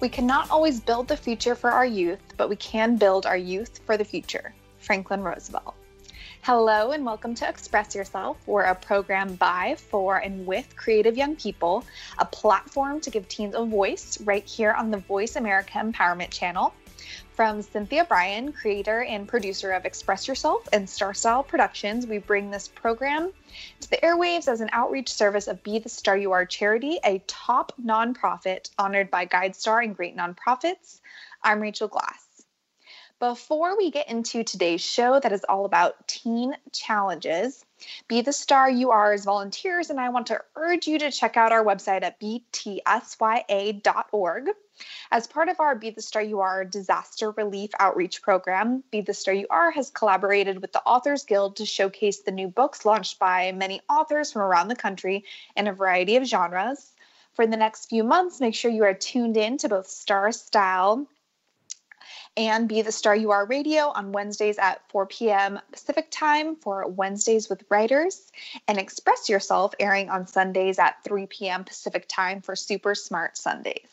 We cannot always build the future for our youth, but we can build our youth for the future. Franklin Roosevelt. Hello, and welcome to Express Yourself. We're a program by, for, and with creative young people, a platform to give teens a voice right here on the Voice America Empowerment Channel. From Cynthia Brian, creator and producer of Express Yourself and Star Style Productions, we bring this program to the airwaves as an outreach service of Be the Star You Are charity, a top nonprofit honored by GuideStar and Great Nonprofits. I'm Rachel Glass. Before we get into today's show that is all about teen challenges, Be the Star You Are as volunteers, and I want to urge you to check out our website at btsya.org. As part of our Be the Star You Are disaster relief outreach program, Be the Star You Are has collaborated with the Authors Guild to showcase the new books launched by many authors from around the country in a variety of genres. For the next few months, make sure you are tuned in to both Star Style and Be the Star You Are Radio on Wednesdays at 4 p.m. Pacific Time for Wednesdays with Writers, and Express Yourself airing on Sundays at 3 p.m. Pacific Time for Super Smart Sundays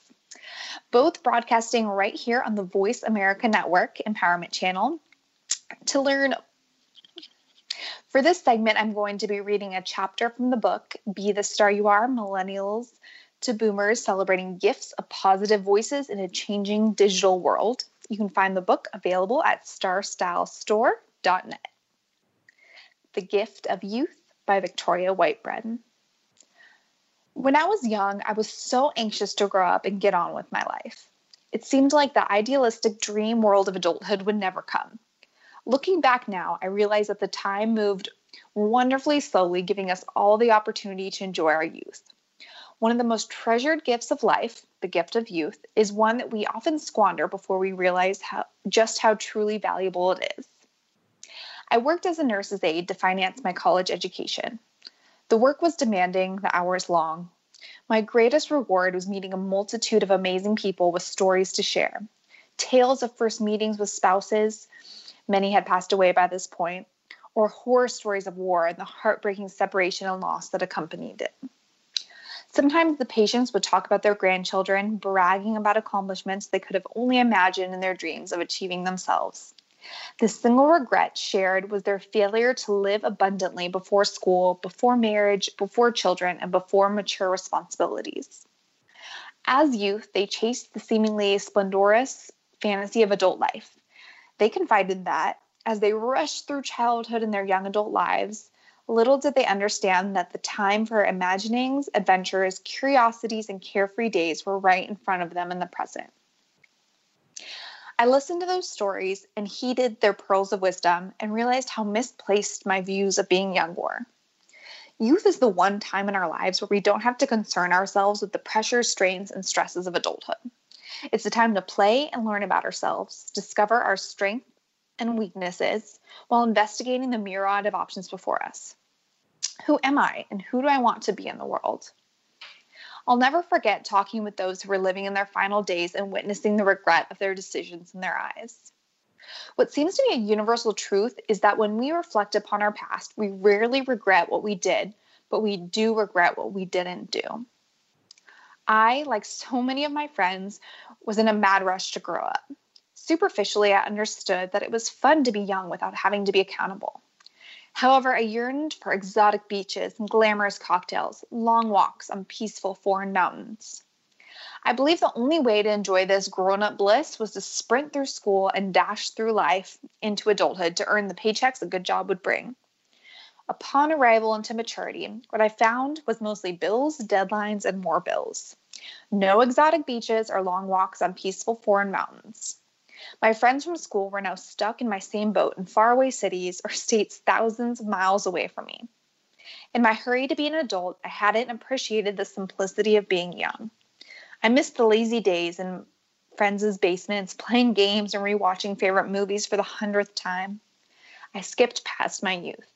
both broadcasting right here on the Voice America Network Empowerment Channel. To learn for this segment, I'm going to be reading a chapter from the book Be the Star You Are Millennials to Boomers Celebrating Gifts of Positive Voices in a Changing Digital World. You can find the book available at starstylestore.net. The Gift of Youth by Victoria Whitebread. When I was young, I was so anxious to grow up and get on with my life. It seemed like the idealistic dream world of adulthood would never come. Looking back now, I realize that the time moved wonderfully slowly, giving us all the opportunity to enjoy our youth. One of the most treasured gifts of life, the gift of youth, is one that we often squander before we realize how, just how truly valuable it is. I worked as a nurse's aide to finance my college education. The work was demanding, the hours long. My greatest reward was meeting a multitude of amazing people with stories to share. Tales of first meetings with spouses, many had passed away by this point, or horror stories of war and the heartbreaking separation and loss that accompanied it. Sometimes the patients would talk about their grandchildren, bragging about accomplishments they could have only imagined in their dreams of achieving themselves. The single regret shared was their failure to live abundantly before school, before marriage, before children, and before mature responsibilities. As youth, they chased the seemingly splendorous fantasy of adult life. They confided that, as they rushed through childhood and their young adult lives, little did they understand that the time for imaginings, adventures, curiosities, and carefree days were right in front of them in the present. I listened to those stories and heeded their pearls of wisdom and realized how misplaced my views of being young were. Youth is the one time in our lives where we don't have to concern ourselves with the pressures, strains, and stresses of adulthood. It's a time to play and learn about ourselves, discover our strengths and weaknesses while investigating the myriad of options before us. Who am I and who do I want to be in the world? I'll never forget talking with those who were living in their final days and witnessing the regret of their decisions in their eyes. What seems to be a universal truth is that when we reflect upon our past, we rarely regret what we did, but we do regret what we didn't do. I, like so many of my friends, was in a mad rush to grow up. Superficially, I understood that it was fun to be young without having to be accountable. However, I yearned for exotic beaches and glamorous cocktails, long walks on peaceful foreign mountains. I believe the only way to enjoy this grown up bliss was to sprint through school and dash through life into adulthood to earn the paychecks a good job would bring. Upon arrival into maturity, what I found was mostly bills, deadlines, and more bills. No exotic beaches or long walks on peaceful foreign mountains. My friends from school were now stuck in my same boat in faraway cities or states thousands of miles away from me. In my hurry to be an adult, I hadn't appreciated the simplicity of being young. I missed the lazy days in friends' basements, playing games and rewatching favorite movies for the hundredth time. I skipped past my youth.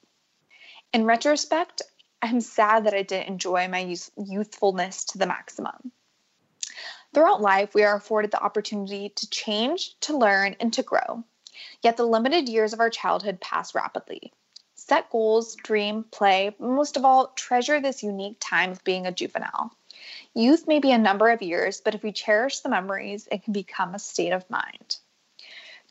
In retrospect, I'm sad that I didn't enjoy my youthfulness to the maximum. Throughout life, we are afforded the opportunity to change, to learn, and to grow. Yet the limited years of our childhood pass rapidly. Set goals, dream, play, most of all, treasure this unique time of being a juvenile. Youth may be a number of years, but if we cherish the memories, it can become a state of mind.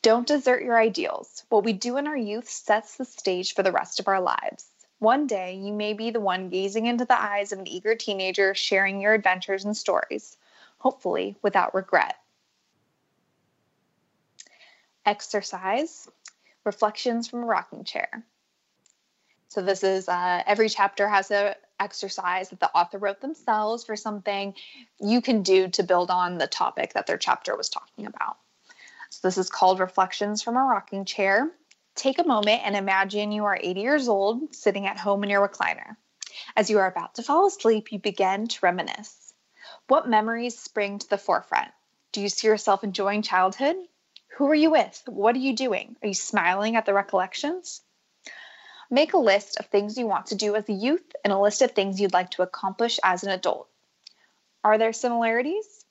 Don't desert your ideals. What we do in our youth sets the stage for the rest of our lives. One day, you may be the one gazing into the eyes of an eager teenager, sharing your adventures and stories, hopefully without regret. Exercise Reflections from a Rocking Chair. So, this is uh, every chapter has a exercise that the author wrote themselves for something you can do to build on the topic that their chapter was talking about. So, this is called Reflections from a Rocking Chair. Take a moment and imagine you are 80 years old, sitting at home in your recliner. As you are about to fall asleep, you begin to reminisce. What memories spring to the forefront? Do you see yourself enjoying childhood? Who are you with? What are you doing? Are you smiling at the recollections? Make a list of things you want to do as a youth and a list of things you'd like to accomplish as an adult. Are there similarities?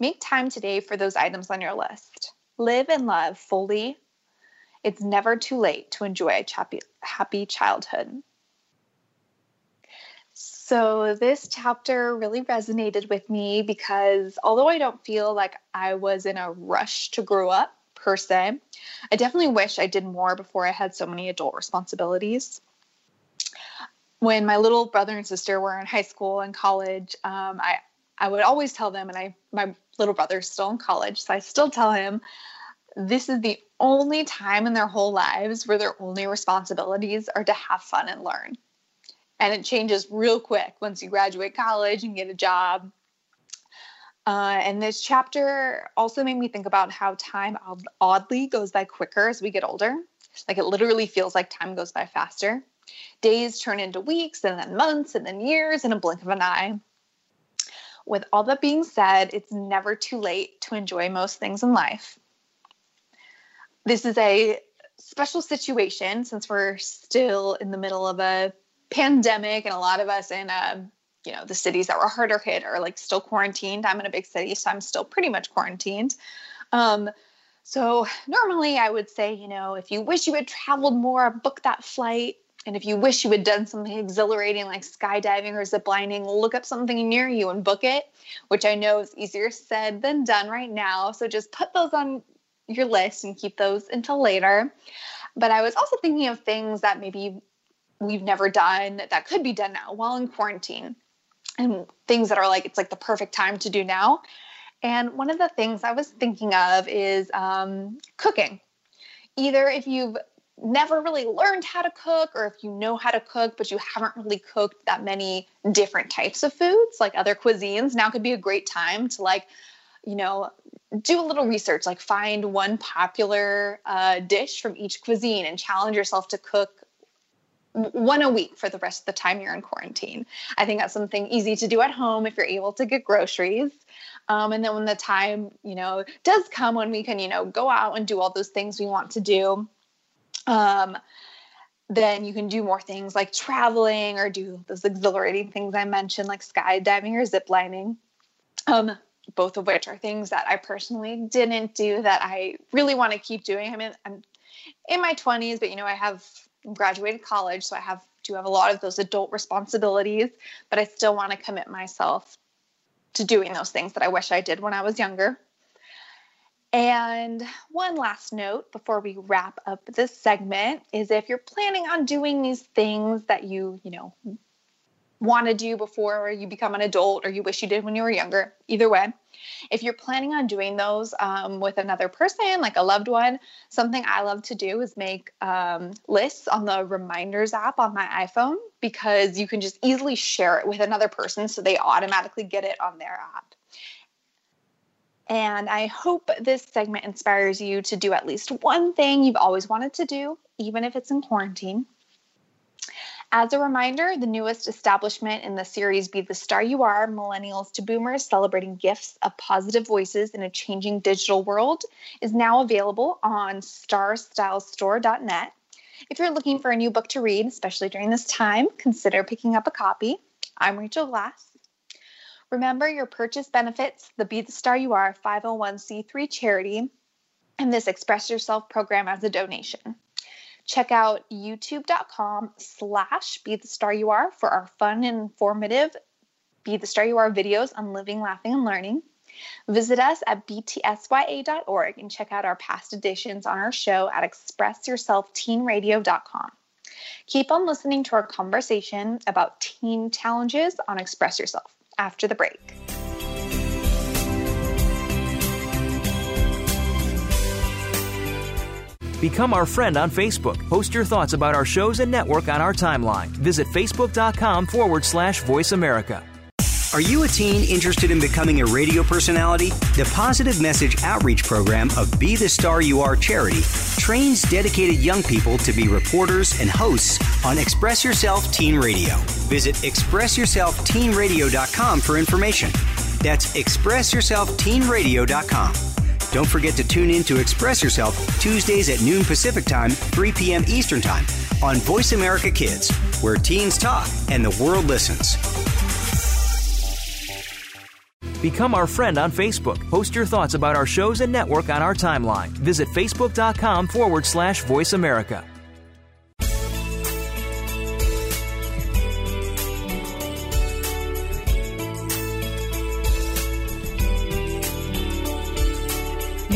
Make time today for those items on your list. Live and love fully, it's never too late to enjoy a happy, childhood. So, this chapter really resonated with me because although I don't feel like I was in a rush to grow up per se, I definitely wish I did more before I had so many adult responsibilities. When my little brother and sister were in high school and college, um, I I would always tell them, and I my little brother's still in college, so I still tell him this is the only time in their whole lives where their only responsibilities are to have fun and learn. And it changes real quick once you graduate college and get a job. Uh, and this chapter also made me think about how time oddly goes by quicker as we get older. Like it literally feels like time goes by faster. Days turn into weeks and then months and then years in a blink of an eye. With all that being said, it's never too late to enjoy most things in life this is a special situation since we're still in the middle of a pandemic and a lot of us in uh, you know the cities that were harder hit are like still quarantined. I'm in a big city so i'm still pretty much quarantined. Um, so normally i would say you know if you wish you had traveled more book that flight. And if you wish you had done something exhilarating like skydiving or ziplining look up something near you and book it which i know is easier said than done right now. So just put those on your list and keep those until later. But I was also thinking of things that maybe we've never done that could be done now while in quarantine and things that are like it's like the perfect time to do now. And one of the things I was thinking of is um, cooking. Either if you've never really learned how to cook, or if you know how to cook, but you haven't really cooked that many different types of foods, like other cuisines, now could be a great time to like you know, do a little research, like find one popular uh, dish from each cuisine and challenge yourself to cook one a week for the rest of the time you're in quarantine. I think that's something easy to do at home if you're able to get groceries. Um, and then when the time, you know, does come when we can, you know, go out and do all those things we want to do, um, then you can do more things like traveling or do those exhilarating things I mentioned, like skydiving or ziplining. Um, both of which are things that I personally didn't do that I really want to keep doing. I mean, I'm in my 20s, but you know, I have graduated college, so I have do have a lot of those adult responsibilities, but I still want to commit myself to doing those things that I wish I did when I was younger. And one last note before we wrap up this segment is if you're planning on doing these things that you, you know, want to do before you become an adult or you wish you did when you were younger. Either way, if you're planning on doing those um, with another person, like a loved one, something I love to do is make um, lists on the reminders app on my iPhone because you can just easily share it with another person so they automatically get it on their app. And I hope this segment inspires you to do at least one thing you've always wanted to do, even if it's in quarantine. As a reminder, the newest establishment in the series Be the Star You Are Millennials to Boomers Celebrating Gifts of Positive Voices in a Changing Digital World is now available on starstylestore.net. If you're looking for a new book to read, especially during this time, consider picking up a copy. I'm Rachel Glass. Remember, your purchase benefits the Be the Star You Are 501c3 charity and this Express Yourself program as a donation. Check out youtube.com slash be the star you are for our fun and informative Be the Star You Are videos on living, laughing, and learning. Visit us at btsya.org and check out our past editions on our show at expressyourselfteenradio.com. Keep on listening to our conversation about teen challenges on Express Yourself after the break. Become our friend on Facebook. Post your thoughts about our shows and network on our timeline. Visit facebook.com forward slash voice America. Are you a teen interested in becoming a radio personality? The Positive Message Outreach Program of Be the Star You Are charity trains dedicated young people to be reporters and hosts on Express Yourself Teen Radio. Visit expressyourselfteenradio.com for information. That's expressyourselfteenradio.com. Don't forget to tune in to Express Yourself Tuesdays at noon Pacific Time, 3 p.m. Eastern Time on Voice America Kids, where teens talk and the world listens. Become our friend on Facebook. Post your thoughts about our shows and network on our timeline. Visit facebook.com forward slash voice America.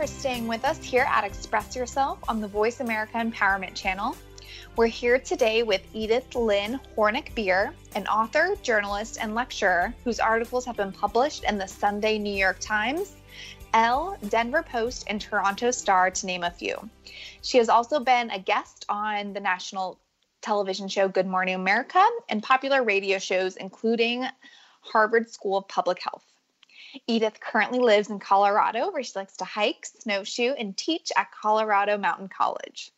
For staying with us here at Express Yourself on the Voice America Empowerment Channel. We're here today with Edith Lynn Hornik Beer, an author, journalist, and lecturer whose articles have been published in the Sunday New York Times, Elle, Denver Post, and Toronto Star, to name a few. She has also been a guest on the national television show Good Morning America and popular radio shows, including Harvard School of Public Health. Edith currently lives in Colorado, where she likes to hike, snowshoe, and teach at Colorado Mountain College.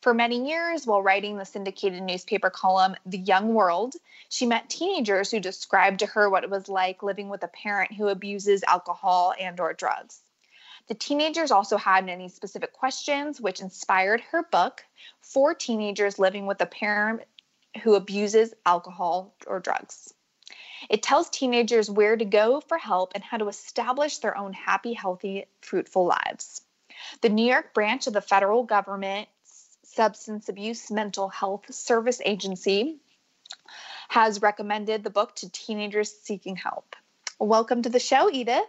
For many years, while writing the syndicated newspaper column The Young World, she met teenagers who described to her what it was like living with a parent who abuses alcohol and or drugs. The teenagers also had many specific questions which inspired her book, For Teenagers Living with a Parent Who Abuses Alcohol or Drugs. It tells teenagers where to go for help and how to establish their own happy, healthy, fruitful lives. The New York branch of the federal government Substance Abuse Mental Health Service Agency has recommended the book to teenagers seeking help. Welcome to the show, Edith.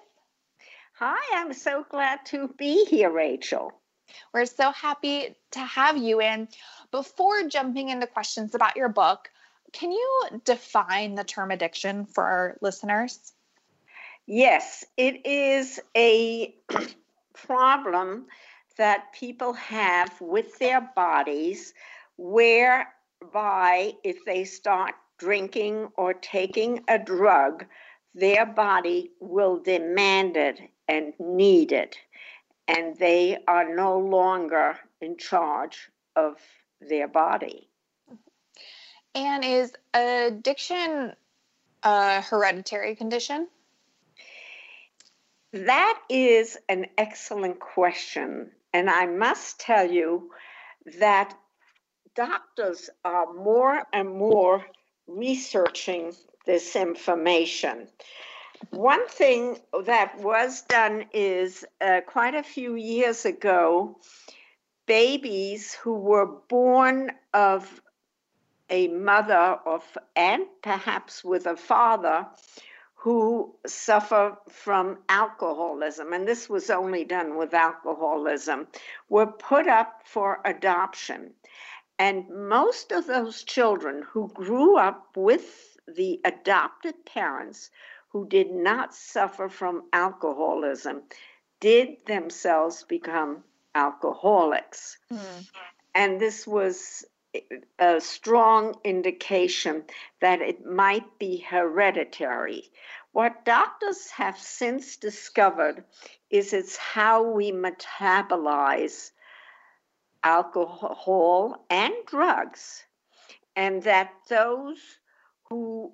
Hi, I'm so glad to be here, Rachel. We're so happy to have you. And before jumping into questions about your book, can you define the term addiction for our listeners? Yes, it is a problem that people have with their bodies whereby if they start drinking or taking a drug, their body will demand it and need it, and they are no longer in charge of their body. And is addiction a hereditary condition? That is an excellent question. And I must tell you that doctors are more and more researching this information. One thing that was done is uh, quite a few years ago, babies who were born of a mother of and perhaps with a father who suffer from alcoholism, and this was only done with alcoholism, were put up for adoption. And most of those children who grew up with the adopted parents who did not suffer from alcoholism did themselves become alcoholics. Mm. And this was a strong indication that it might be hereditary. What doctors have since discovered is it's how we metabolize alcohol and drugs, and that those who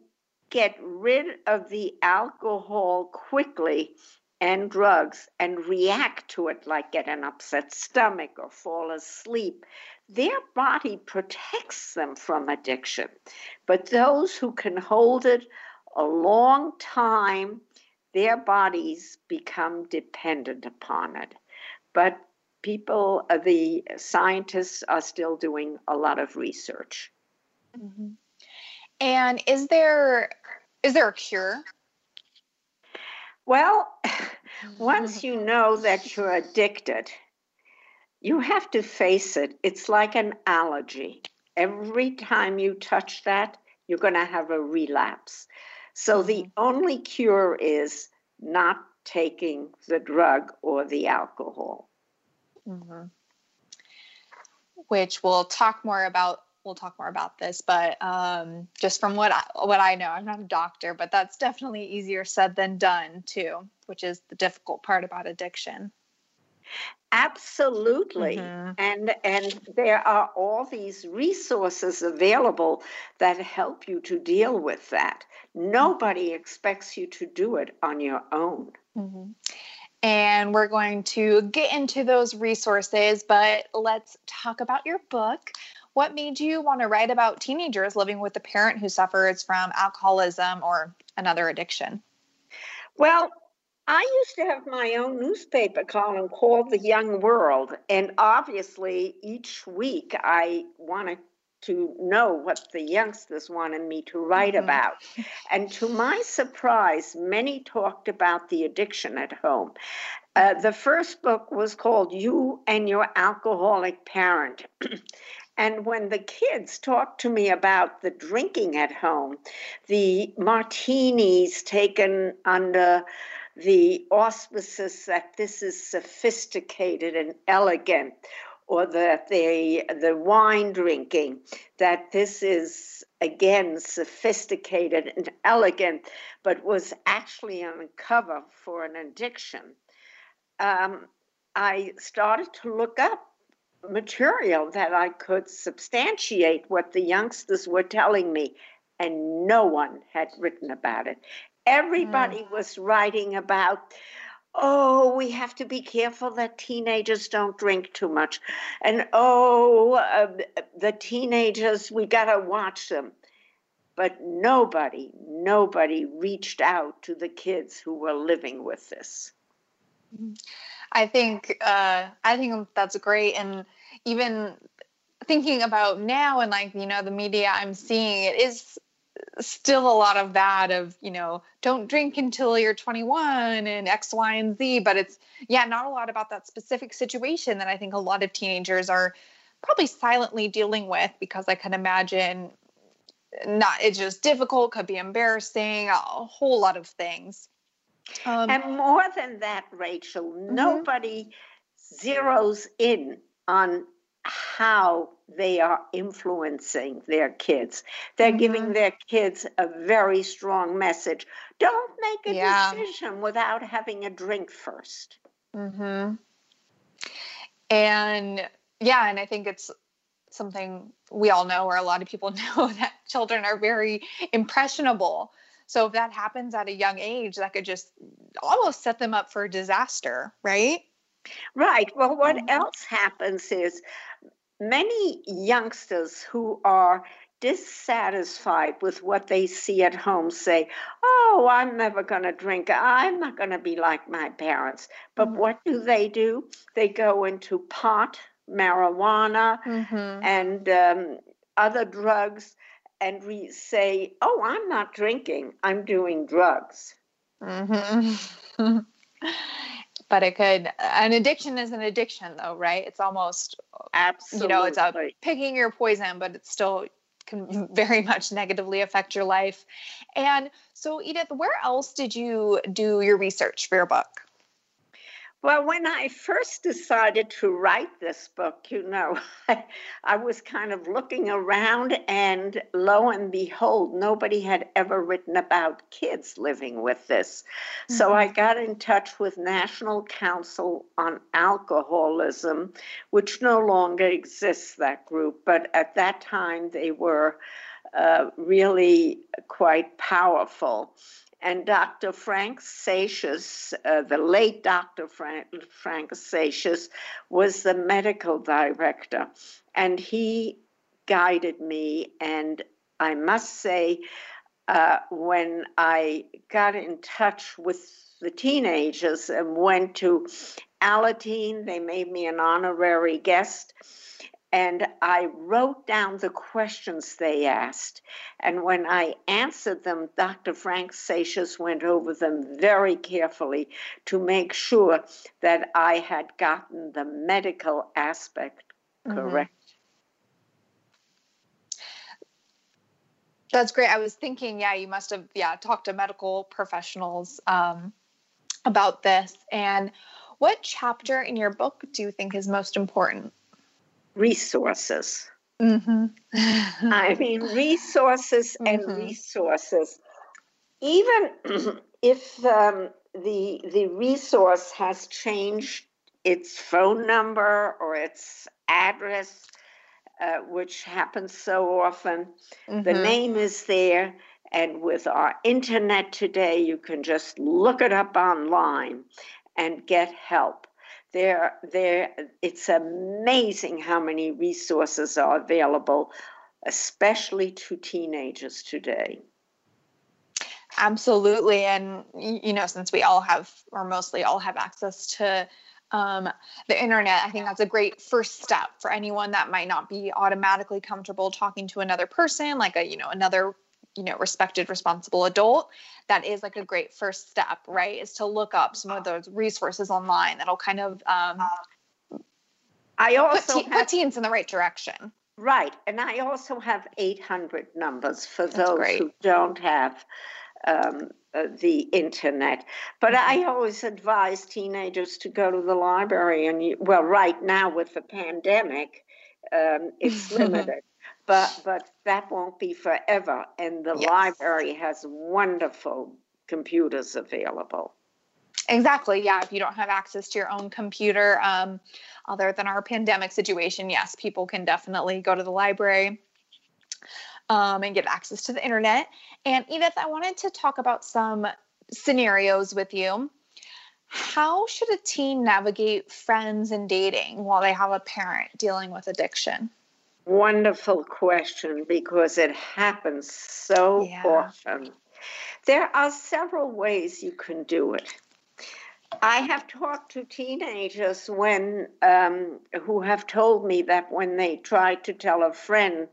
get rid of the alcohol quickly and drugs and react to it like get an upset stomach or fall asleep their body protects them from addiction. But those who can hold it a long time, their bodies become dependent upon it. But people, uh, the scientists are still doing a lot of research. Mm-hmm. And is there is there a cure? Well, once you know that you're addicted, you have to face it. It's like an allergy. Every time you touch that, you're going to have a relapse. So the mm-hmm. only cure is not taking the drug or the alcohol. Mm-hmm. Which we'll talk more about. We'll talk more about this, but um, just from what I, what I know, I'm not a doctor, but that's definitely easier said than done too, which is the difficult part about addiction. Absolutely. Mm-hmm. And and there are all these resources available that help you to deal with that. Nobody expects you to do it on your own. Mm-hmm. And we're going to get into those resources, but let's talk about your book. What made you want to write about teenagers living with a parent who suffers from alcoholism or another addiction? Well, I used to have my own newspaper column called The Young World, and obviously each week I wanted to know what the youngsters wanted me to write mm-hmm. about. And to my surprise, many talked about the addiction at home. Uh, the first book was called You and Your Alcoholic Parent. And when the kids talked to me about the drinking at home, the martinis taken under the auspices that this is sophisticated and elegant, or that they the wine drinking that this is again sophisticated and elegant, but was actually on cover for an addiction. Um, I started to look up material that I could substantiate what the youngsters were telling me, and no one had written about it. Everybody mm. was writing about, oh, we have to be careful that teenagers don't drink too much. And oh, uh, the teenagers, we got to watch them. But nobody, nobody reached out to the kids who were living with this. I think uh, I think that's great, and even thinking about now and like you know the media I'm seeing, it is still a lot of that of you know don't drink until you're 21 and x y and z but it's yeah not a lot about that specific situation that i think a lot of teenagers are probably silently dealing with because i can imagine not it's just difficult could be embarrassing a whole lot of things um, and more than that rachel mm-hmm. nobody zeroes in on how they are influencing their kids. They're mm-hmm. giving their kids a very strong message. Don't make a yeah. decision without having a drink 1st Mm-hmm. And yeah, and I think it's something we all know, or a lot of people know, that children are very impressionable. So if that happens at a young age, that could just almost set them up for disaster, right? Right. Well, what mm-hmm. else happens is many youngsters who are dissatisfied with what they see at home say, Oh, I'm never going to drink. I'm not going to be like my parents. But mm-hmm. what do they do? They go into pot, marijuana, mm-hmm. and um, other drugs and we say, Oh, I'm not drinking, I'm doing drugs. Mm-hmm. but it could an addiction is an addiction though right? It's almost absolutely you know it's a picking your poison but it still can very much negatively affect your life. And so edith where else did you do your research for your book well, when I first decided to write this book, you know, I, I, was kind of looking around, and lo and behold, nobody had ever written about kids living with this. Mm-hmm. So I got in touch with National Council on Alcoholism, which no longer exists, that group, but at that time they were uh, really quite powerful and Dr. Frank Seixas, uh, the late Dr. Frank, Frank Seixas, was the medical director, and he guided me. And I must say, uh, when I got in touch with the teenagers and went to Alateen, they made me an honorary guest and I wrote down the questions they asked. And when I answered them, Dr. Frank Seixas went over them very carefully to make sure that I had gotten the medical aspect mm-hmm. correct. That's great. I was thinking, yeah, you must have, yeah, talked to medical professionals um, about this. And what chapter in your book do you think is most important? Resources. Mm-hmm. I mean, resources and mm-hmm. resources. Even if um, the the resource has changed its phone number or its address, uh, which happens so often, mm-hmm. the name is there. And with our internet today, you can just look it up online and get help. There, there, it's amazing how many resources are available, especially to teenagers today. Absolutely. And, you know, since we all have, or mostly all have access to um, the internet, I think that's a great first step for anyone that might not be automatically comfortable talking to another person, like a, you know, another you know respected responsible adult that is like a great first step right is to look up some of those resources online that'll kind of um, i also put, te- have, put teens in the right direction right and i also have 800 numbers for That's those great. who don't have um, uh, the internet. But I mm-hmm. always advise teenagers to go to the library. And you, well, right now with the pandemic, um, it's limited but but that won't be forever. And the yes. library has wonderful computers available. Exactly. Yeah. If you don't have access to your own computer, um, other than our pandemic situation, yes, people can definitely go to the library um, and get access to the internet. And Edith, I wanted to talk about some scenarios with you. How should a teen navigate friends and dating while they have a parent dealing with addiction? Wonderful question because it happens so yeah. often. There are several ways you can do it. I have talked to teenagers when um, who have told me that when they try to tell a friend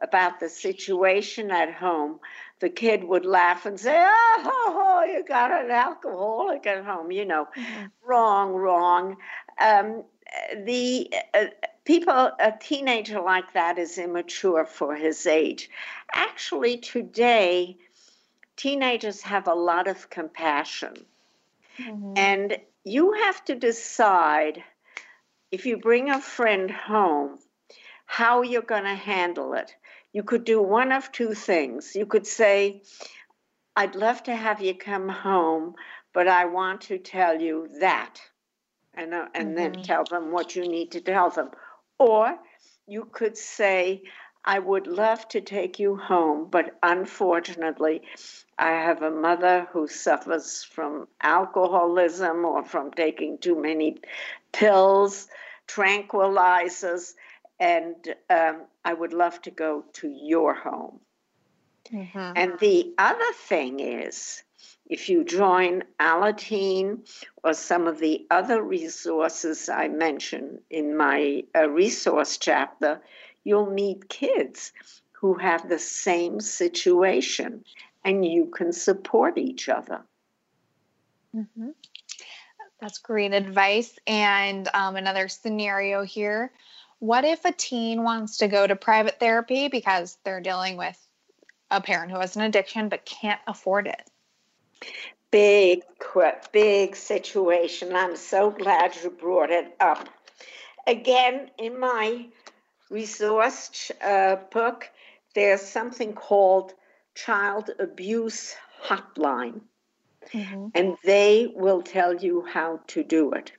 about the situation at home, the kid would laugh and say, "Oh, you got an alcoholic at home." You know, mm-hmm. wrong, wrong. Um, the uh, people, a teenager like that is immature for his age. Actually, today, teenagers have a lot of compassion. Mm-hmm. And you have to decide if you bring a friend home, how you're going to handle it. You could do one of two things. You could say, I'd love to have you come home, but I want to tell you that. And, uh, and mm-hmm. then tell them what you need to tell them. Or you could say, I would love to take you home, but unfortunately, I have a mother who suffers from alcoholism or from taking too many pills, tranquilizers, and um, I would love to go to your home. Mhm. And the other thing is, if you join Alateen or some of the other resources I mentioned in my uh, resource chapter, you'll meet kids who have the same situation and you can support each other. Mhm. That's great advice. And um, another scenario here what if a teen wants to go to private therapy because they're dealing with a parent who has an addiction but can't afford it? Big, big situation. I'm so glad you brought it up. Again, in my resource uh, book, there's something called Child Abuse Hotline, and they will tell you how to do it.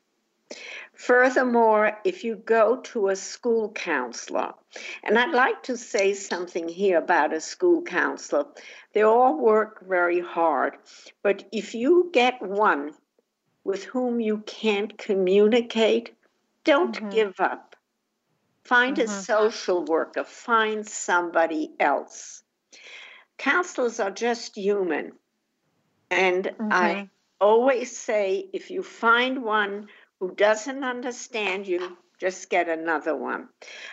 Furthermore, if you go to a school counselor, and I'd like to say something here about a school counselor, they all work very hard, but if you get one with whom you can't communicate, don't Mhm. give up. Find a Mhm. social worker, find somebody else. Counselors are just human. And I always say if you find one who doesn't understand you, just get another one.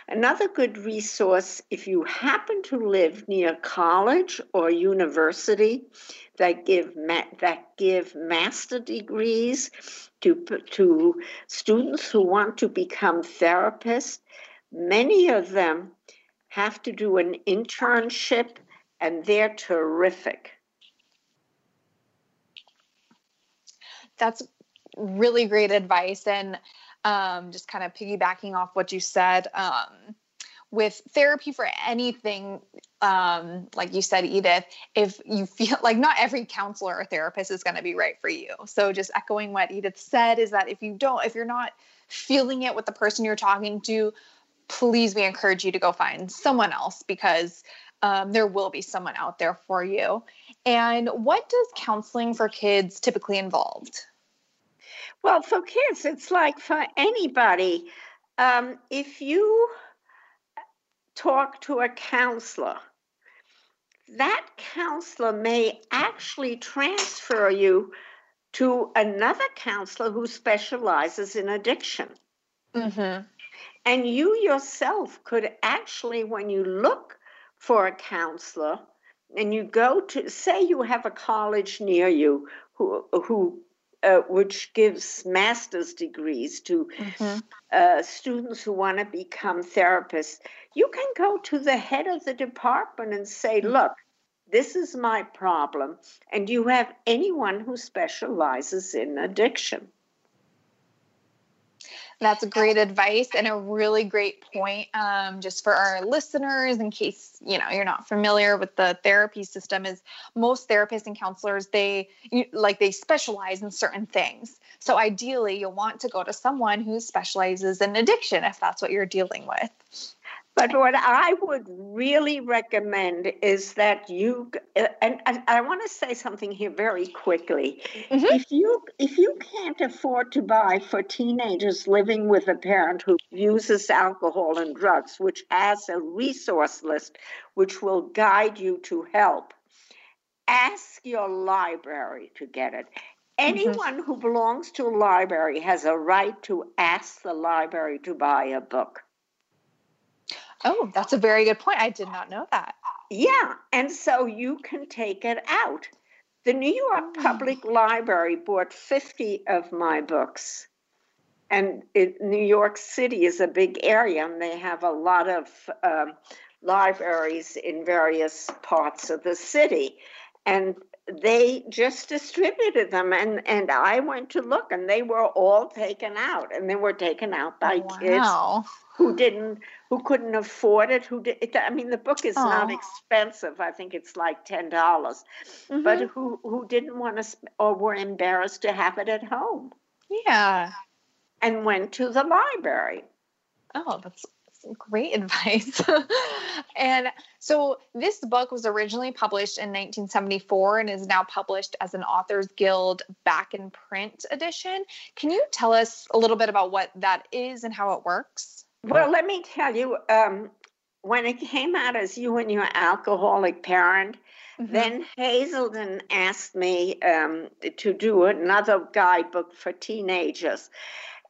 Another good resource if you happen to live near college or university that give that give master degrees to to students who want to become therapists, many of them have to do an internship and they're terrific. That's really great advice. And um, just kind of piggybacking off what you said, um, with therapy for anything, um, like you said, Edith, if you feel like not every counselor or therapist is going to be right for you. So just echoing what Edith said is that if you don't, if you're not feeling it with the person you're talking to, please, we encourage you to go find someone else because um, there will be someone out there for you. And what does counseling for kids typically involved? Well, for kids, it's like for anybody. Um, if you talk to a counselor, that counselor may actually transfer you to another counselor who specializes in addiction. Mm-hmm. And you yourself could actually, when you look for a counselor and you go to, say, you have a college near you who, who uh, which gives master's degrees to Mm-hmm. uh, students who want to become therapists, you can go to the head of the department and say, Look, this is my problem. And you have anyone who specializes in addiction? That's great advice and a really great point. Um, just for our listeners, in case you know you're not familiar with the therapy system, is most therapists and counselors they like they specialize in certain things. So ideally, you'll want to go to someone who specializes in addiction if that's what you're dealing with. But what I would really recommend is that you uh, and, and I want to say something here very quickly. Mhm. If you if you can't afford to buy for teenagers living with a parent who uses alcohol and drugs, which has a resource list which will guide you to help, ask your library to get it. Anyone who belongs to a library has a right to ask the library to buy a book. Oh, that's a very good point. I did not know that. Yeah, and so you can take it out. The New York Public Library bought 50 of my books. And it, New York City is a big area, and they have a lot of um, libraries in various parts of the city. And they just distributed them, and, and I went to look, and they were all taken out, and they were taken out by kids who didn't who couldn't afford it who did it, i mean the book is not expensive i think it's like $10 but Mhm. who who didn't want to sp- or were embarrassed to have it at home yeah. and went to the library Oh, that's great advice. and so this book was originally published in 1974 and is now published as an Authors Guild back in print edition. Can you tell us a little bit about what that is and how it works? Well, let me tell you, um, when it came out as you and your alcoholic parent, mm-hmm. then Hazelden asked me um, to do another guidebook for teenagers.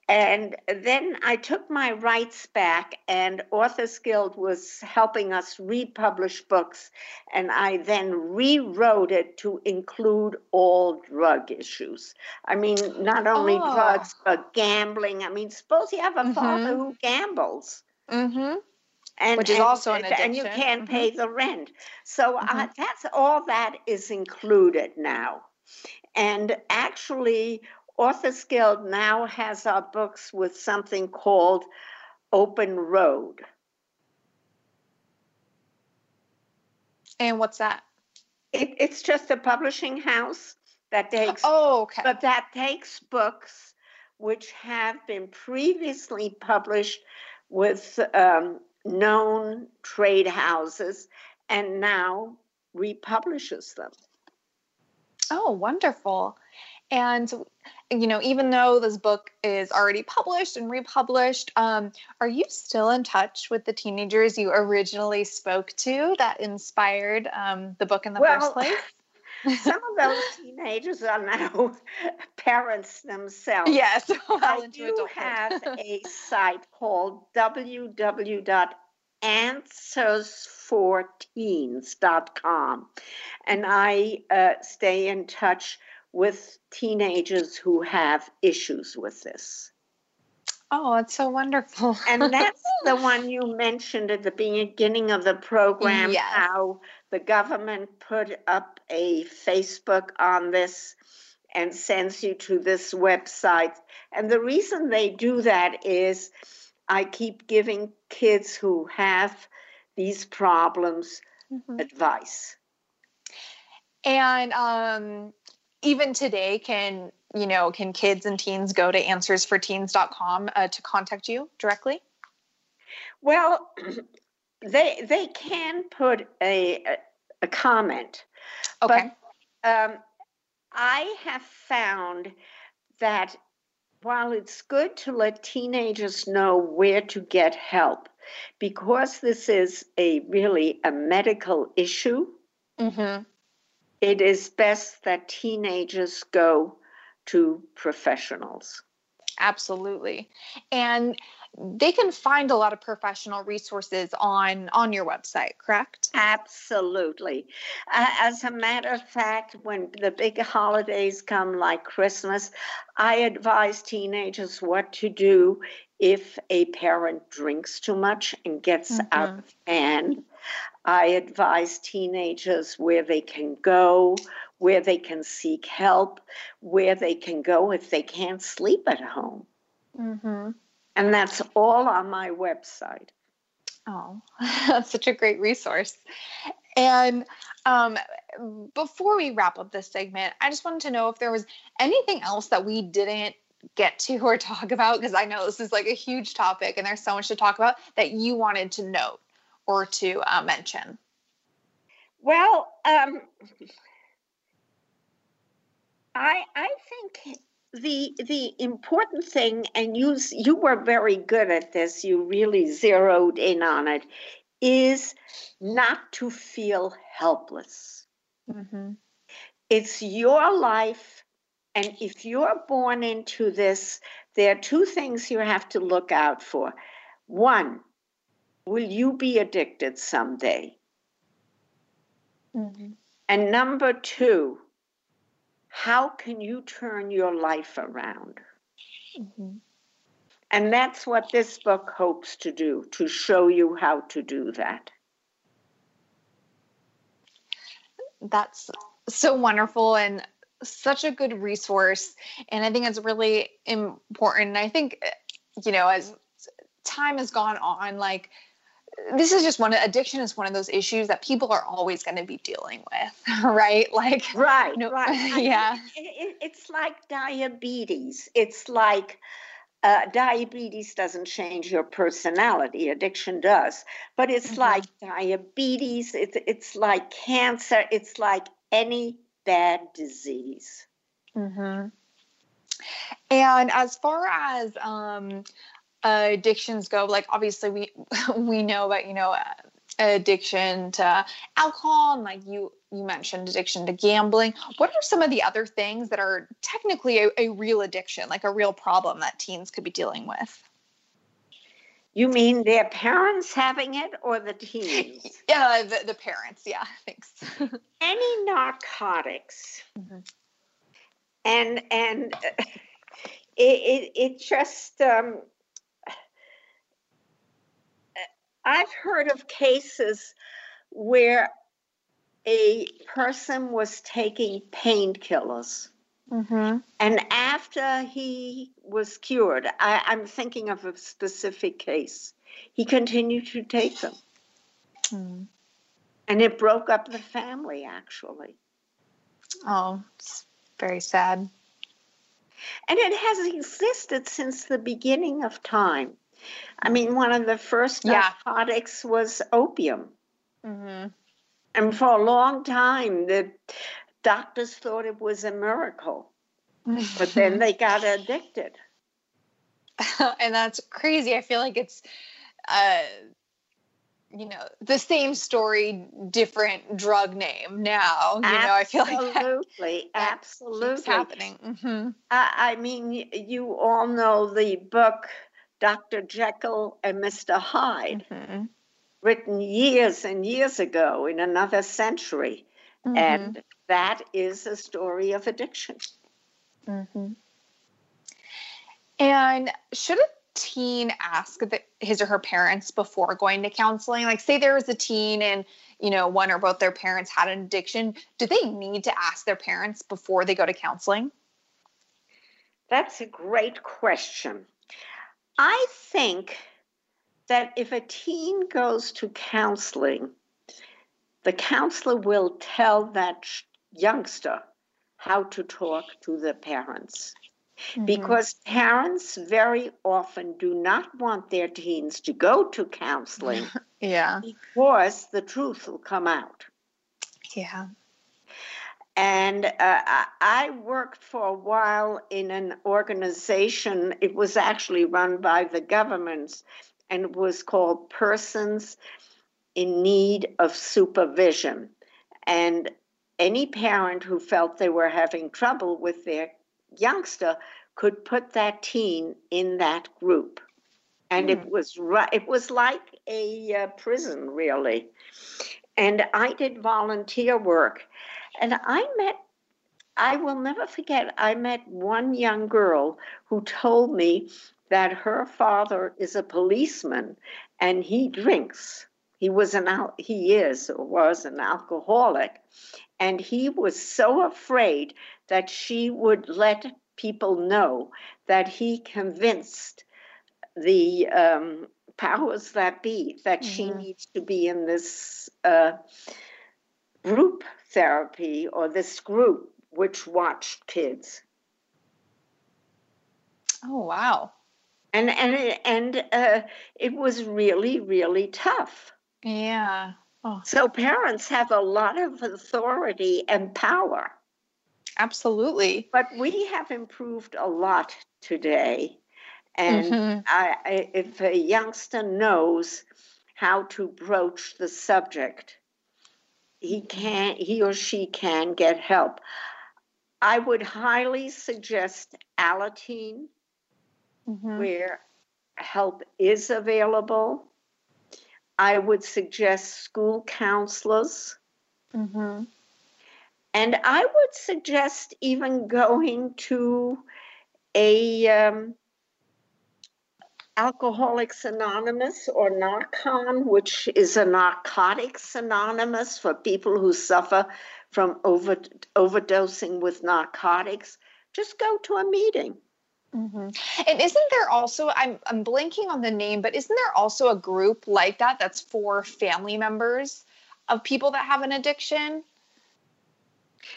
And then I took my rights back, and Authors Guild was helping us republish books. And I then rewrote it to include all drug issues. I mean, not only oh. drugs, but gambling. I mean, suppose you have a mm-hmm. father who gambles. Mm-hmm. And, Which is and, also an addiction. And you can't mm-hmm. pay the rent. So uh, mm-hmm. that's all that is included now. And actually, Authors Guild now has our books with something called Open Road. And what's that? It, it's just a publishing house that takes oh okay but that takes books which have been previously published with um, known trade houses and now republishes them. Oh, wonderful. And you know, even though this book is already published and republished, um, are you still in touch with the teenagers you originally spoke to that inspired um, the book in the well, first place? some of those teenagers are now parents themselves. Yes, well I do have a site called www.answersforteens.com, and I uh, stay in touch with teenagers who have issues with this. Oh, it's so wonderful. and that's the one you mentioned at the beginning of the program yes. how the government put up a Facebook on this and sends you to this website. And the reason they do that is I keep giving kids who have these problems mm-hmm. advice. And um, even today, can you know can kids and teens go to answersforteens.com uh, to contact you directly? Well, they they can put a a, comment. Okay. But, um, I have found that while it's good to let teenagers know where to get help, because this is a really a medical issue, mm-hmm it is best that teenagers go to professionals. Absolutely. And they can find a lot of professional resources on on your website correct absolutely uh, as a matter of fact when the big holidays come like christmas i advise teenagers what to do if a parent drinks too much and gets mm-hmm. out of hand I advise teenagers where they can go, where they can seek help, where they can go if they can't sleep at home. Mm-hmm. And that's all on my website. Oh, that's such a great resource. And um, before we wrap up this segment, I just wanted to know if there was anything else that we didn't get to or talk about, because I know this is like a huge topic and there's so much to talk about that you wanted to note or to uh, mention? Well, um, I I think the the important thing, and you you were very good at this. You really zeroed in on it. Is not to feel helpless. Mm-hmm. It's your life, and if you're born into this, there are two things you have to look out for. One, will you be addicted someday? Mm-hmm. And number two, how can you turn your life around? Mm-hmm. And that's what this book hopes to do, to show you how to do that. That's so wonderful and such a good resource. And I think it's really important. I think, you know, as time has gone on, like this is just one addiction is one of those issues that people are always going to be dealing with right? Like right no, right. Yeah. it, it, it's like diabetes. It's like uh, diabetes doesn't change your personality. Addiction does. But it's mm-hmm. like diabetes. It's, it's like cancer. It's like any bad disease mm-hmm. and as far as um, uh, addictions go, like obviously we we know about you know uh, addiction to alcohol and like you you mentioned addiction to gambling. What are some of the other things that are technically a, a real addiction, like a real problem that teens could be dealing with? You mean their parents having it or the teens? Yeah, the, the parents. Yeah, thanks. Any narcotics. Mm-hmm. And and it, it, it just um, I've heard of cases where a person was taking painkillers. Mm-hmm. And after he was cured, I, I'm thinking of a specific case, he continued to take them. Mm. And it broke up the family, actually. Oh, it's very sad. And it has existed since the beginning of time. I mean, one of the first yeah. narcotics was opium. Mm-hmm. And for a long time, the doctors thought it was a miracle. but then they got addicted. and that's crazy. I feel like it's, uh, you know, the same story, different drug name now. You absolutely, know, I feel like absolutely, absolutely happening. Mm-hmm. I, I mean, you all know the book Dr. Jekyll and Mr. Hyde. Mm-hmm written years and years ago in another century. Mm-hmm. And that is a story of addiction. Mm-hmm. And should a teen ask the, his or her parents before going to counseling? Like, say there was a teen and you know one or both their parents had an addiction. Do they need to ask their parents before they go to counseling? That's a great question. I think that if a teen goes to counseling, the counselor will tell that youngster how to talk to the parents. Mm-hmm. Because parents very often do not want their teens to go to counseling. yeah. Because the truth will come out. Yeah. And uh, I worked for a while in an organization, it was actually run by the governments and it was called Persons in Need of Supervision. And any parent who felt they were having trouble with their youngster could put that teen in that group. And mm. it hmm. was it was like a uh, prison, really. And I did volunteer work. And I met I will never forget, I met one young girl who told me that her father is a policeman and he drinks. He was an al- he is or was an alcoholic, and he was so afraid that she would let people know that he convinced the um, powers that be that mm-hmm. she needs to be in this uh, group therapy or this group which watched kids. Oh wow! and and and uh, it was really really tough. Yeah. Oh. So parents have a lot of authority and power. Absolutely. But we have improved a lot today. And mm-hmm. I, if a youngster knows how to broach the subject, he can he or she can get help. I would highly suggest Alateen mm-hmm. where help is available. I would suggest school counselors. Mm-hmm. And I would suggest even going to a um, Alcoholics Anonymous or Narcon, which is a narcotics anonymous for people who suffer from over, overdosing with narcotics. Just go to a meeting. Mm-hmm. And isn't there also I'm I'm blanking on the name, but isn't there also a group like that that's for family members of people that have an addiction?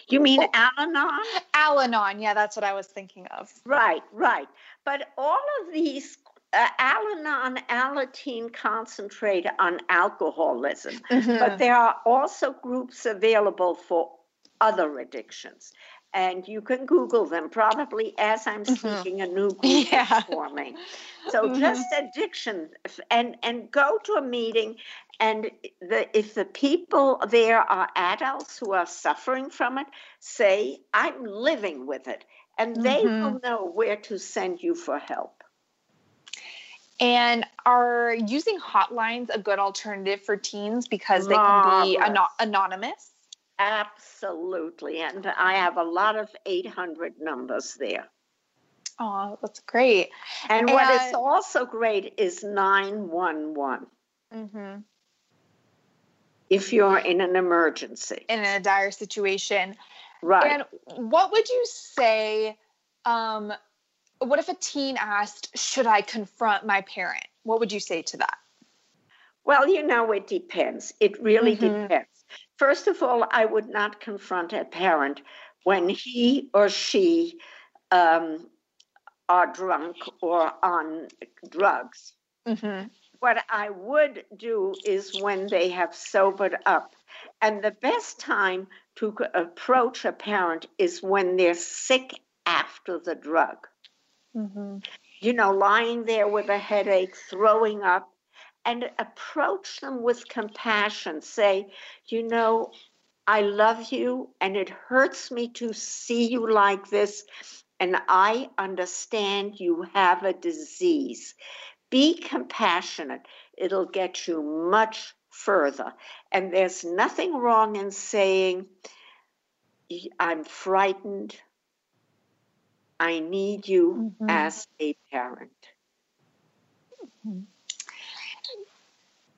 You mean oh, Al-Anon? Al-Anon, yeah, that's what I was thinking of. Right, right. But all of these uh, Al-Anon, Alateen concentrate on alcoholism, mm-hmm. but there are also groups available for other addictions. And you can Google them probably as I'm Mhm. speaking. A new group Yeah. is forming. So Mhm. just addiction, and and go to a meeting, and the if the people there are adults who are suffering from it, say I'm living with it, and they Mhm. will know where to send you for help. And are using hotlines a good alternative for teens because they can be ano- Marvelous. anonymous? Absolutely, and I have a lot of 800 numbers there. Oh, that's great. And what is also great is 911 hmm if you're in an emergency. In a dire situation. Right. And what would you say? Um, what if a teen asked, Should I confront my parent? What would you say to that? well, you know, it depends. It really Mhm. depends. First of all, I would not confront a parent when he or she um, are drunk or on drugs. Mm-hmm. What I would do is when they have sobered up. And the best time to approach a parent is when they're sick after the drug. Mm-hmm. You know, lying there with a headache, throwing up, and approach them with compassion. Say, you know, I love you and it hurts me to see you like this. And I understand you have a disease. Be compassionate. It'll get you much further. And there's nothing wrong in saying, I'm frightened. I need you Mhm. as a parent.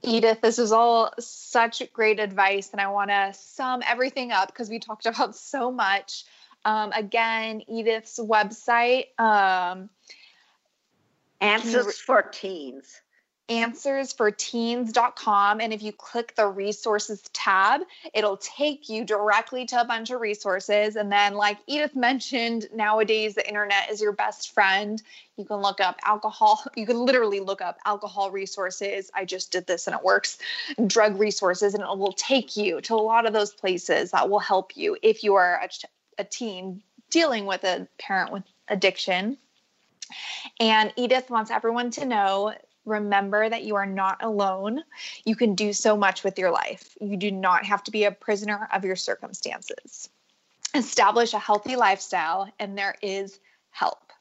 Edith, this is all such great advice, and I want to sum everything up because we talked about so much. Um, again, Edith's website, um, Answers for teens. answersforteens.com. And if you click the resources tab, it'll take you directly to a bunch of resources. And then, like Edith mentioned, nowadays the internet is your best friend. You can look up alcohol, you can literally look up alcohol resources. I just did this and it works, drug resources, and it will take you to a lot of those places that will help you if you are a, a teen dealing with a parent with addiction. And Edith wants everyone to know remember that you are not alone. You can do so much with your life. You do not have to be a prisoner of your circumstances. Establish a healthy lifestyle, and there is help.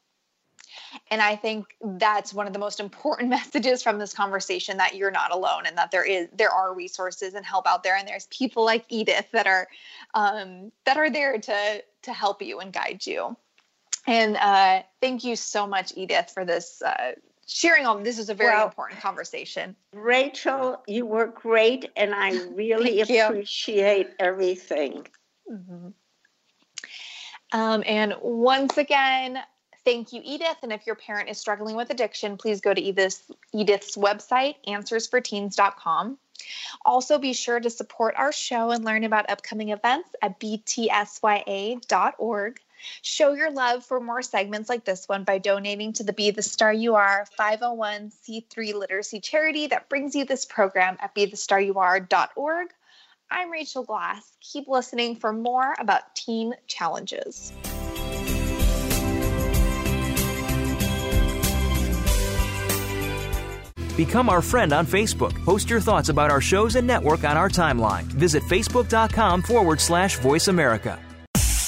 And I think that's one of the most important messages from this conversation that you're not alone and that there is there are resources and help out there and there's people like Edith that are um, that are there to to help you and guide you. And uh, thank you so much, Edith, for this uh, sharing. All this is a very Well- important conversation. Rachel, you were great, and I really Thank you. appreciate everything. Mhm. Um, and once again, thank you, Edith. And if your parent is struggling with addiction, please go to Edith's, Edith's website, answersforteens.com. Also, be sure to support our show and learn about upcoming events at btsya.org. Show your love for more segments like this one by donating to the Be the Star You Are 501c3 literacy charity that brings you this program at bethestaryouare.org. I'm Rachel Glass. Keep listening for more about teen challenges. Become our friend on Facebook. Post your thoughts about our shows and network on our timeline. Visit facebook.com forward slash voice America.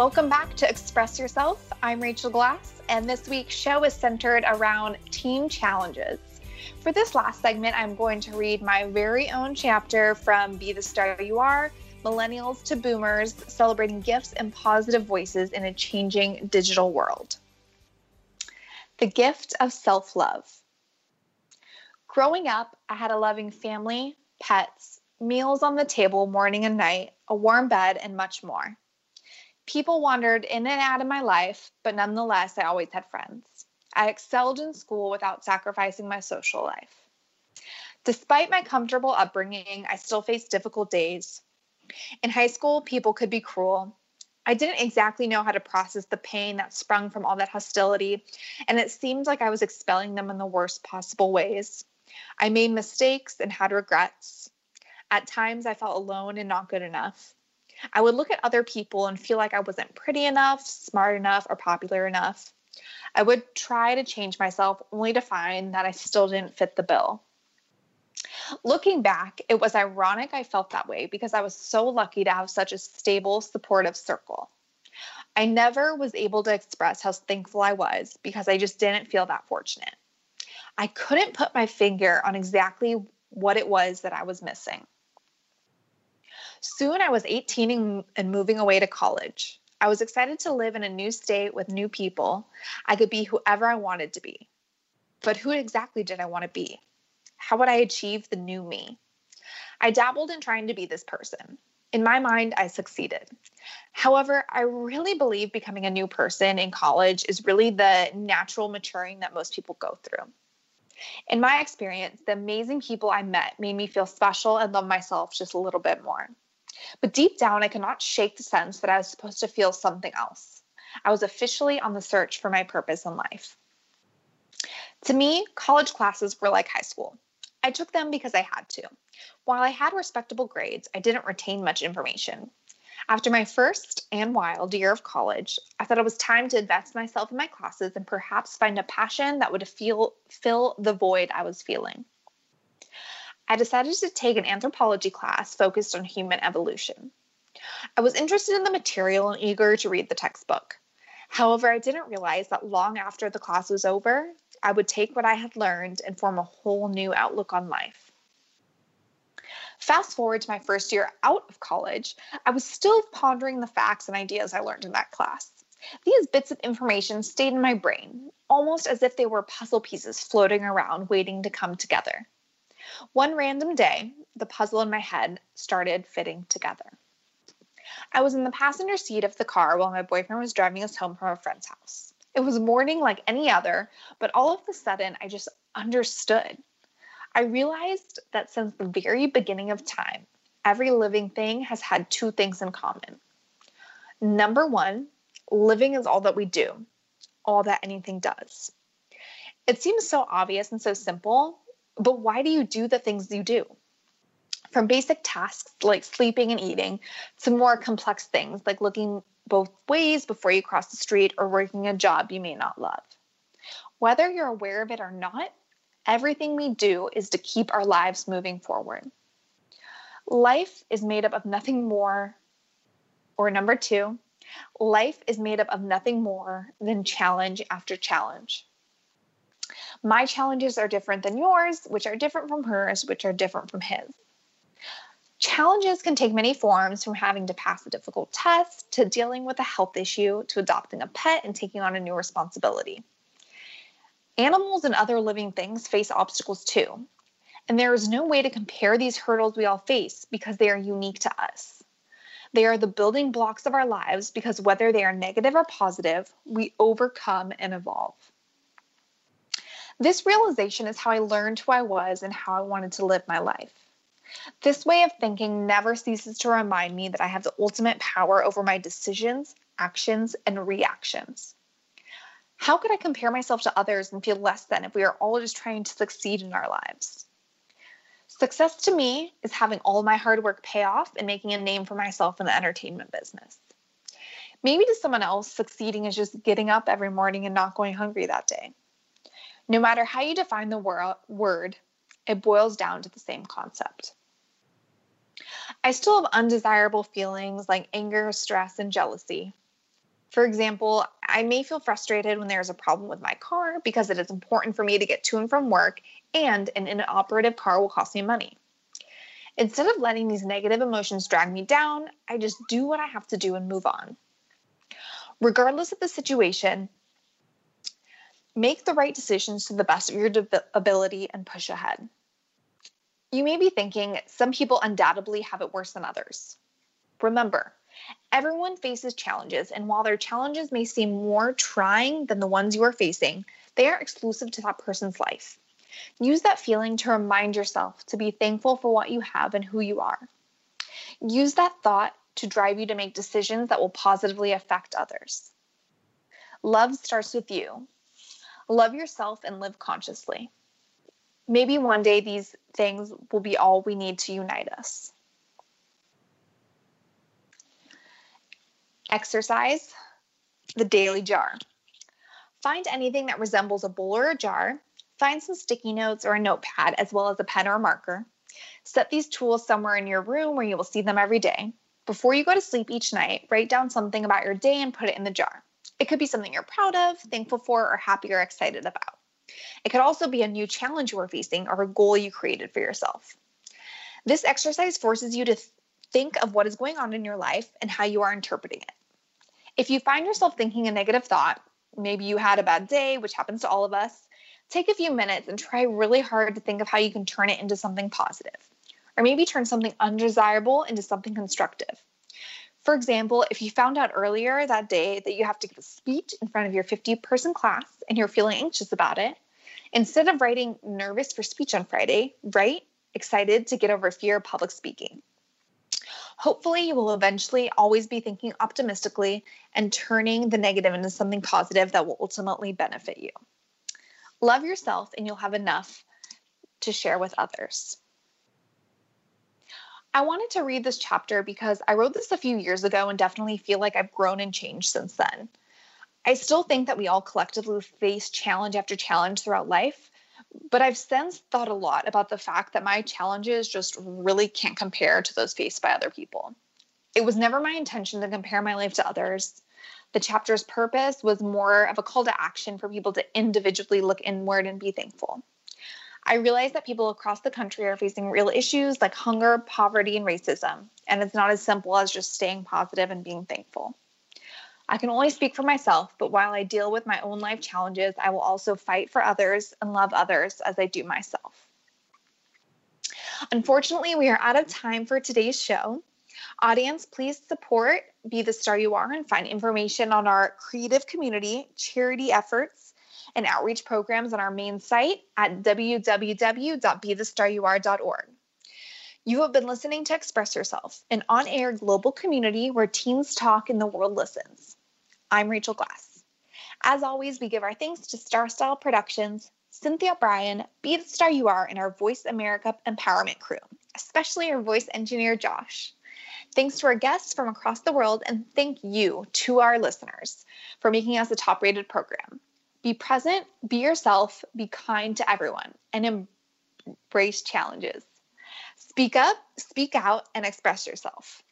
Welcome back to Express Yourself. I'm Rachel Glass, and this week's show is centered around teen challenges. For this last segment, I'm going to read my very own chapter from Be the Star You Are Millennials to Boomers, celebrating gifts and positive voices in a changing digital world. The gift of self love. Growing up, I had a loving family, pets, meals on the table morning and night, a warm bed, and much more. People wandered in and out of my life, but nonetheless, I always had friends. I excelled in school without sacrificing my social life. Despite my comfortable upbringing, I still faced difficult days. In high school, people could be cruel. I didn't exactly know how to process the pain that sprung from all that hostility, and it seemed like I was expelling them in the worst possible ways. I made mistakes and had regrets. At times, I felt alone and not good enough. I would look at other people and feel like I wasn't pretty enough, smart enough, or popular enough. I would try to change myself only to find that I still didn't fit the bill. Looking back, it was ironic I felt that way because I was so lucky to have such a stable, supportive circle. I never was able to express how thankful I was because I just didn't feel that fortunate. I couldn't put my finger on exactly what it was that I was missing. Soon I was 18 and moving away to college. I was excited to live in a new state with new people. I could be whoever I wanted to be. But who exactly did I want to be? How would I achieve the new me? I dabbled in trying to be this person. In my mind, I succeeded. However, I really believe becoming a new person in college is really the natural maturing that most people go through. In my experience, the amazing people I met made me feel special and love myself just a little bit more. But deep down, I could not shake the sense that I was supposed to feel something else. I was officially on the search for my purpose in life. To me, college classes were like high school. I took them because I had to. While I had respectable grades, I didn't retain much information. After my first and wild year of college, I thought it was time to invest myself in my classes and perhaps find a passion that would feel, fill the void I was feeling. I decided to take an anthropology class focused on human evolution. I was interested in the material and eager to read the textbook. However, I didn't realize that long after the class was over, I would take what I had learned and form a whole new outlook on life. Fast forward to my first year out of college, I was still pondering the facts and ideas I learned in that class. These bits of information stayed in my brain, almost as if they were puzzle pieces floating around waiting to come together. One random day, the puzzle in my head started fitting together. I was in the passenger seat of the car while my boyfriend was driving us home from a friend's house. It was morning like any other, but all of a sudden I just understood. I realized that since the very beginning of time, every living thing has had two things in common. Number one, living is all that we do, all that anything does. It seems so obvious and so simple, but why do you do the things you do? From basic tasks like sleeping and eating to more complex things like looking both ways before you cross the street or working a job you may not love. Whether you're aware of it or not, everything we do is to keep our lives moving forward. Life is made up of nothing more, or number two, life is made up of nothing more than challenge after challenge. My challenges are different than yours, which are different from hers, which are different from his. Challenges can take many forms from having to pass a difficult test to dealing with a health issue to adopting a pet and taking on a new responsibility. Animals and other living things face obstacles too, and there is no way to compare these hurdles we all face because they are unique to us. They are the building blocks of our lives because whether they are negative or positive, we overcome and evolve. This realization is how I learned who I was and how I wanted to live my life. This way of thinking never ceases to remind me that I have the ultimate power over my decisions, actions and reactions. How could I compare myself to others and feel less than if we are all just trying to succeed in our lives? Success to me is having all my hard work pay off and making a name for myself in the entertainment business. Maybe to someone else, succeeding is just getting up every morning and not going hungry that day. No matter how you define the wor- word, it boils down to the same concept. I still have undesirable feelings like anger, stress, and jealousy. For example, I may feel frustrated when there's a problem with my car because it is important for me to get to and from work and an inoperative car will cost me money. Instead of letting these negative emotions drag me down, I just do what I have to do and move on. Regardless of the situation, make the right decisions to the best of your ability and push ahead. You may be thinking some people undoubtedly have it worse than others. Remember, everyone faces challenges, and while their challenges may seem more trying than the ones you are facing, they are exclusive to that person's life. Use that feeling to remind yourself to be thankful for what you have and who you are. Use that thought to drive you to make decisions that will positively affect others. Love starts with you. Love yourself and live consciously. Maybe one day these things will be all we need to unite us. Exercise the daily jar. Find anything that resembles a bowl or a jar Find some sticky notes or a notepad, as well as a pen or a marker. Set these tools somewhere in your room where you will see them every day. Before you go to sleep each night, write down something about your day and put it in the jar. It could be something you're proud of, thankful for, or happy or excited about. It could also be a new challenge you are facing or a goal you created for yourself. This exercise forces you to think of what is going on in your life and how you are interpreting it. If you find yourself thinking a negative thought, maybe you had a bad day, which happens to all of us, take a few minutes and try really hard to think of how you can turn it into something positive, or maybe turn something undesirable into something constructive. For example, if you found out earlier that day that you have to give a speech in front of your 50 person class and you're feeling anxious about it, instead of writing nervous for speech on Friday, write excited to get over fear of public speaking. Hopefully, you will eventually always be thinking optimistically and turning the negative into something positive that will ultimately benefit you. Love yourself, and you'll have enough to share with others. I wanted to read this chapter because I wrote this a few years ago and definitely feel like I've grown and changed since then. I still think that we all collectively face challenge after challenge throughout life, but I've since thought a lot about the fact that my challenges just really can't compare to those faced by other people. It was never my intention to compare my life to others. The chapter's purpose was more of a call to action for people to individually look inward and be thankful. I realize that people across the country are facing real issues like hunger, poverty, and racism, and it's not as simple as just staying positive and being thankful. I can only speak for myself, but while I deal with my own life challenges, I will also fight for others and love others as I do myself. Unfortunately, we are out of time for today's show. Audience, please support Be the Star You Are and find information on our creative community, charity efforts, and outreach programs on our main site at www.bethestaryouare.org. You have been listening to Express Yourself, an on air global community where teens talk and the world listens. I'm Rachel Glass. As always, we give our thanks to Star Style Productions, Cynthia Brian, Be the Star You Are, and our Voice America Empowerment crew, especially our voice engineer, Josh. Thanks to our guests from across the world, and thank you to our listeners for making us a top rated program. Be present, be yourself, be kind to everyone, and embrace challenges. Speak up, speak out, and express yourself.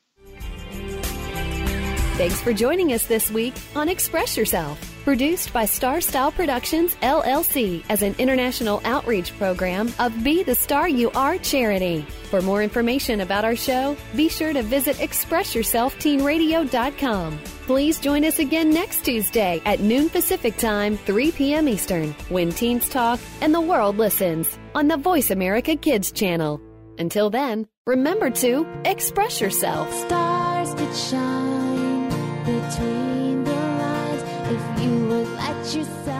Thanks for joining us this week on Express Yourself, produced by Star Style Productions LLC as an international outreach program of Be the Star You Are charity. For more information about our show, be sure to visit ExpressYourselfTeenRadio.com. Please join us again next Tuesday at noon Pacific Time, 3 p.m. Eastern, when teens talk and the world listens on the Voice America Kids channel. Until then, remember to express yourself. Stars could shine between the lines if you would let yourself.